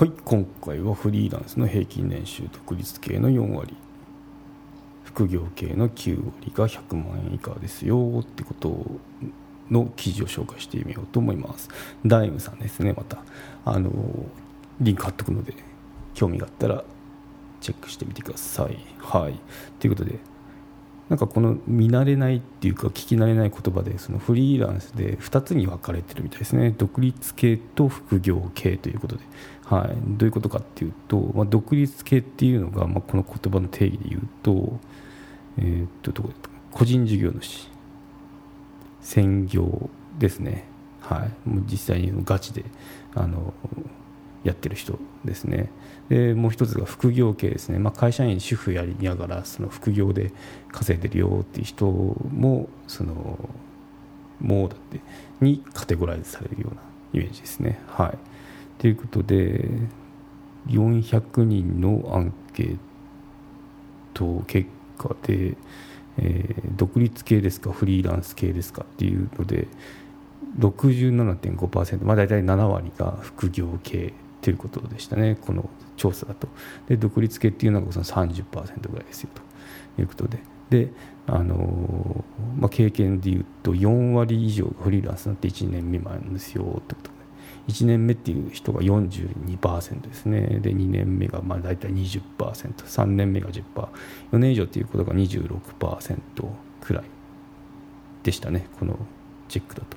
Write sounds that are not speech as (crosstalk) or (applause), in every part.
はい今回はフリーランスの平均年収独立系の4割。副業系の9割が100万円以下ですよってことの記事を紹介してみようと思います。ダイムさんですねまた。あのリンク貼っとくので興味があったらチェックしてみてください。はい。ということでなんかこの見慣れないっていうか聞き慣れない言葉でそのフリーランスで2つに分かれてるみたいですね。独立系と副業系ということで、はい、どういうことかっていうと、まあ、独立系っていうのが、まあ、この言葉の定義で言うと,、えー、っとどこ個人事業主。専業ですね、はい、もう実際にガチであのやってる人ですね。でもう一つが副業系ですね、まあ、会社員主婦やりながらその副業で稼いでるよっていう人もそのもうだってにカテゴライズされるようなイメージですね。はい、ということで400人のアンケート結果で、えー、独立系ですかフリーランス系ですかっていうので67.5%、まあ、大体7割が副業系。ということでしたね、この調査だと。で独立系っていうのがその30%ぐらいですよと。いうことで。であのまあ、経験でいうと4割以上がフリーランスになって1年未満ですよってことで。1年目っていう人が42%ですね。で2年目がまあ大体 20%3 年目が 10%4 年以上っていうことが26%くらいでしたね。このチェックだと。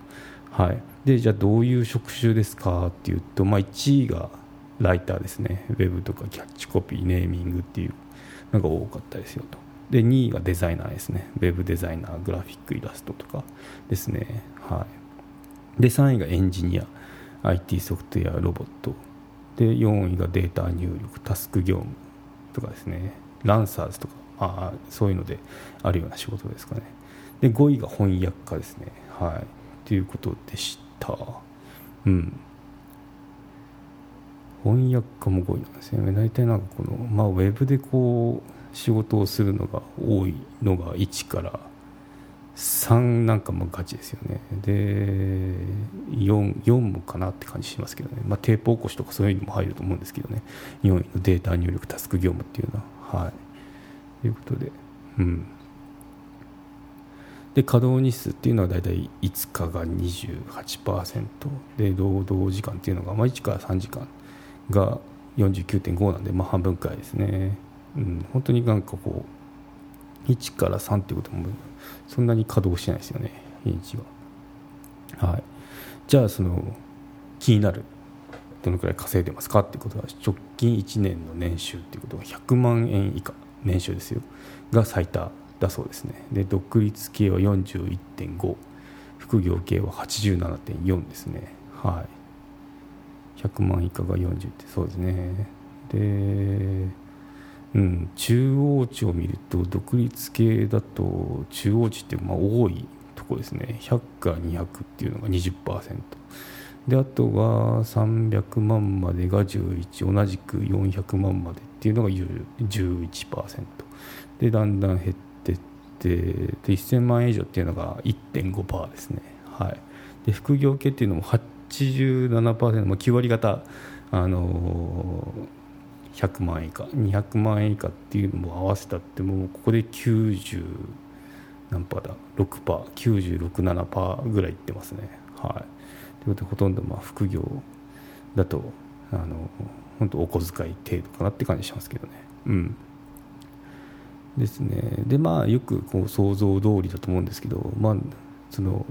はい、でじゃあどういう職種ですかっていうと、まあ、1位がライターですね。ウェブとかキャッチコピーネーミングっていうのが多かったですよと。で2位がデザイナーですね。ウェブデザイナーグラフィックイラストとかですね。はい。で3位がエンジニア IT ソフトウェアロボット。で4位がデータ入力タスク業務とかですね。ランサーズとかあそういうのであるような仕事ですかね。で5位が翻訳家ですね。はい。ということでした。うん。翻訳家も5位なんですね。大体なんかこの、まあ、ウェブでこう、仕事をするのが多いのが1から3なんかもガチですよね。で、4, 4もかなって感じしますけどね。まあ、テープ起こしとかそういうのも入ると思うんですけどね。4位のデータ入力タスク業務っていうのは。はい。ということで、うん。で稼働日数っていうのは大体5日が28%で労働時間っていうのが、まあ、1から3時間が49.5なんで、まあ、半分くらいですね、うん、本当になんかこう1から3っていうこともそんなに稼働してないですよね日は、はい、じゃあその気になるどのくらい稼いでますかっていうことは直近1年の年収っていうことは100万円以下年収ですよ。が最多。だそうですね。で独立系は41.5副業系は87.4ですね。はい。100万以下が40ってそうですね。でうん中央値を見ると独立系だと中央値ってまあ多いとこですね。100か200っていうのが20%であとは300万までが11同じく400万までっていうのが11%でだんだん減っで1000万円以上っていうのが1.5%ですね、はい、で副業系っていうのも87%、まあ、9割方、あのー、100万円以下200万円以下っていうのも合わせたってもうここで90何パーだ6パー967パーぐらいいってますね。はい。ということでほとんどまあ副業だとあの本当お小遣い程度かなって感じしますけどね。うん。ですね。でまあよくこう想像通りだと思うんですけどまあその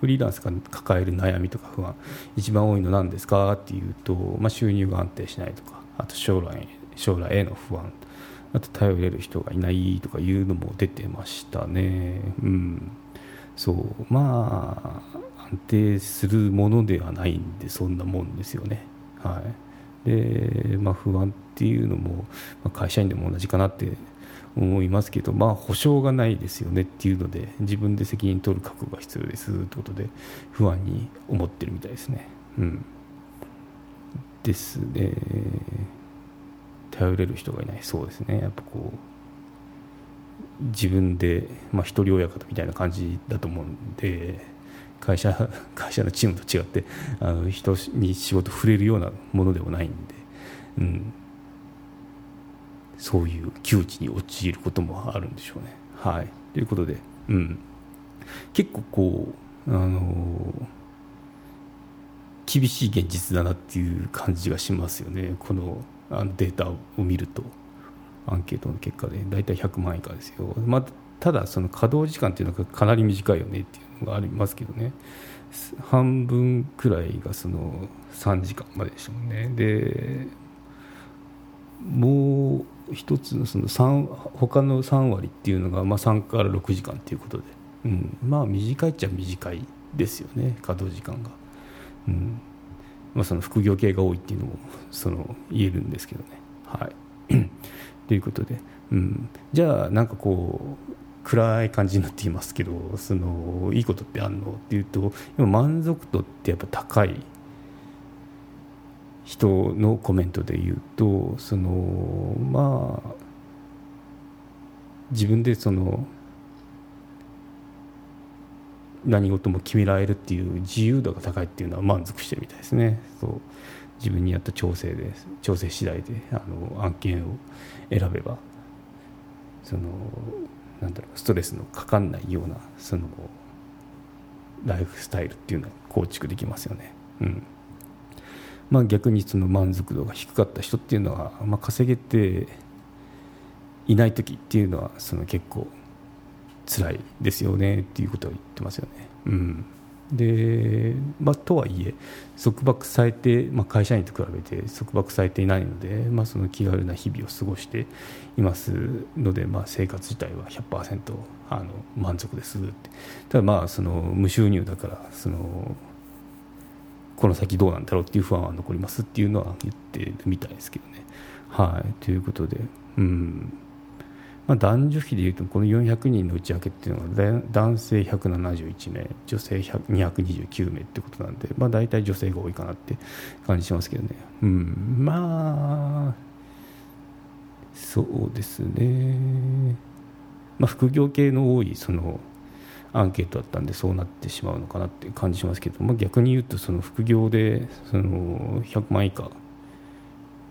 フリーランスが抱える悩みとか不安一番多いの何ですかっていうと、まあ、収入が安定しないとかあと将来将来への不安あと頼れる人がいないとかいうのも出てましたね。うん。そう。まあ安定するものではないんでそんなもんですよね。はい。でまあ不安っていうのも、まあ、会社員でも同じかなって思いますけど、まあ、保証がないですよねっていうので自分で責任取る覚悟が必要ですということで不安に思ってるみたいですね。うん、ですね。頼れる人がいない。そうですね。やっぱこう自分で、まあ、一人親方みたいな感じだと思うんで会社 (laughs) 会社のチームと違ってあの人に仕事触れるようなものでもないんで。うん、そういう窮地に陥ることもあるんでしょうね。はい、ということで、うん、結構こう、あのー、厳しい現実だなっていう感じがしますよね、このあのデータを見ると、アンケートの結果で、大体100万以下ですよ。まあ、ただ、その稼働時間っていうのがかなり短いよねっていうのがありますけどね。半分くらいがその3時間まででしたもんねでもう一つのその3他の3割っていうのがまあ3から6時間ということで、うん、まあ短いっちゃ短いですよね。稼働時間が、うん。まあ、その副業系が多いっていうのもその言えるんですけどね。はい。(clears throat) ということで、うん、じゃあなんかこう暗い感じになっていますけどそのいいことってあるの？っていうと今満足度ってやっぱ高い人のコメントで言うとそのまあ自分でその何事も決められるっていう自由度が高いっていうのは満足してるみたいですね。そう。自分にやった調整で調整次第であの案件を選べばそのなんだろうストレスのかかんないようなそのライフスタイルっていうのは構築できますよね。うん。まあ、逆にその満足度が低かった人っていうのは、まあ、稼げていない時っていうのはその結構辛いですよねっていうことを言ってますよね。うんでまあ、とはいえ束縛されて、まあ、会社員と比べて束縛されていないので、まあ、その気軽な日々を過ごしていますので、まあ、生活自体は100%あの満足ですってただまあその無収入だからそのこの先どうなんだろうっていう不安は残りますっていうのは言ってるみたいですけどね。はい、ということで、うん。まあ、男女比でいうとこの400人の内訳っていうのは男性171名女性229名ってことなんで、まあ、大体女性が多いかなって感じしますけどね、うん、まあそうですね、まあ、副業系の多いそのアンケートだったんでそうなってしまうのかなっていう感じしますけど、まあ、逆に言うとその副業でその100万以下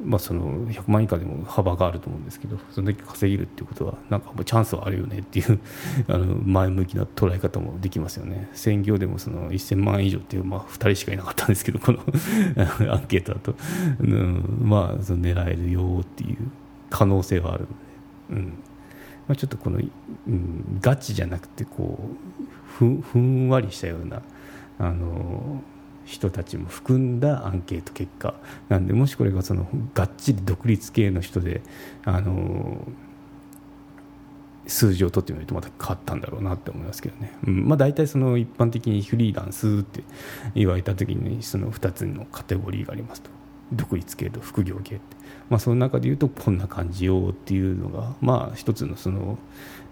まあ、その100万以下でも幅があると思うんですけどそのだけ稼げるっていうことはなんかもうチャンスはあるよねっていう (laughs) あの前向きな捉え方もできますよね。専業でもその1000万以上っていう、まあ、2人しかいなかったんですけどこの (laughs) アンケートだと、うん、まあその狙えるよっていう可能性はあるので、うん。まあ、ちょっとこの、うん、ガチじゃなくてこうふんわりしたようなあの人たちも含んだアンケート結果なんでもしこれがそのがっちり独立系の人であの数字を取ってみるとまた変わったんだろうなって思いますけどね、うんまあ、大体その一般的にフリーランスって言われた時にその2つのカテゴリーがありますと。独立系と副業系って、まあ、その中でいうとこんな感じよっていうのがまあ一つのその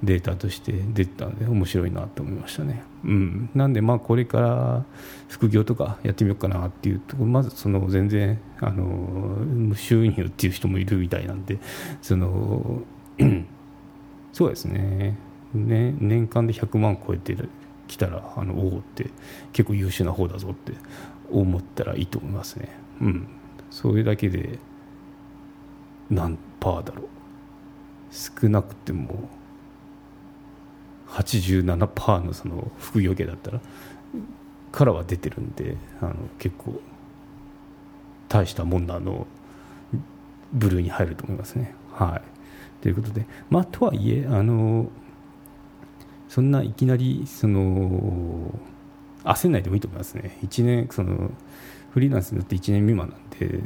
データとして出てたので面白いなと思いましたね、うん、なんでまあこれから副業とかやってみようかなっていうところまずその全然あの収入っていう人もいるみたいなんでその (clears throat) そうですね。ね年間で100万超えてきたらあのおおって結構優秀な方だぞって思ったらいいと思いますね。うん。それだけで何パーだろう少なくても87%のその副業系だったらからは出てるんであの結構大したもんなの部類に入ると思いますね。はい、ということで、まあ、とはいえあのそんないきなりその焦んないでもいいと思いますね。1年そのフリーランスになって1年未満なんで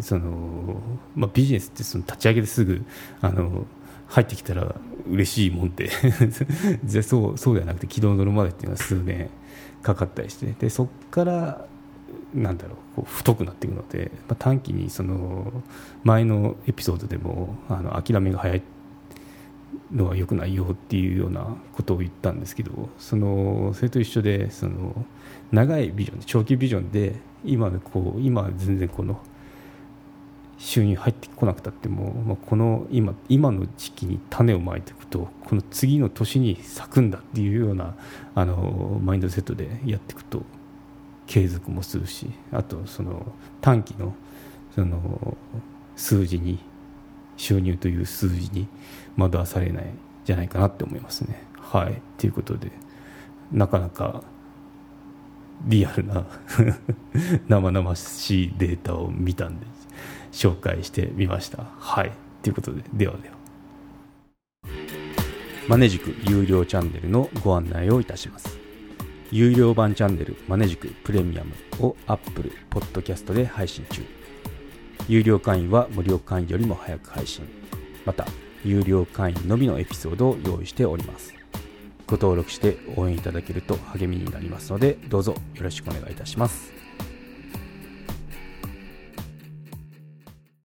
その、まあ、ビジネスってその立ち上げですぐあの入ってきたら嬉しいもんで (laughs) そうそうではなくて軌道に乗るまでっていうのは数年かかったりしてでそこからなんだろうこう太くなっていくので、まあ、短期にその前のエピソードでもあの諦めが早いのは良くないよっていうようなことを言ったんですけどそのそれと一緒でその長いビジョン長期ビジョンで今こう今全然この収入入ってこなくたっても、まあ、この今今の時期に種をまいていくとこの次の年に咲くんだっていうようなあのマインドセットでやっていくと継続もするしあとその短期のその数字に収入という数字に惑わされないじゃないかなって思いますね。はいということでなかなかリアルな (laughs) 生々しいデータを見たんです紹介してみました。はいということでではでは。マネジク有料チャンネルのご案内をいたします。有料版チャンネルマネジクプレミアムを Apple Podcast で配信中。有料会員は無料会員よりも早く配信。また、有料会員のみのエピソードを用意しております。ご登録して応援いただけると励みになりますので、どうぞよろしくお願いいたします。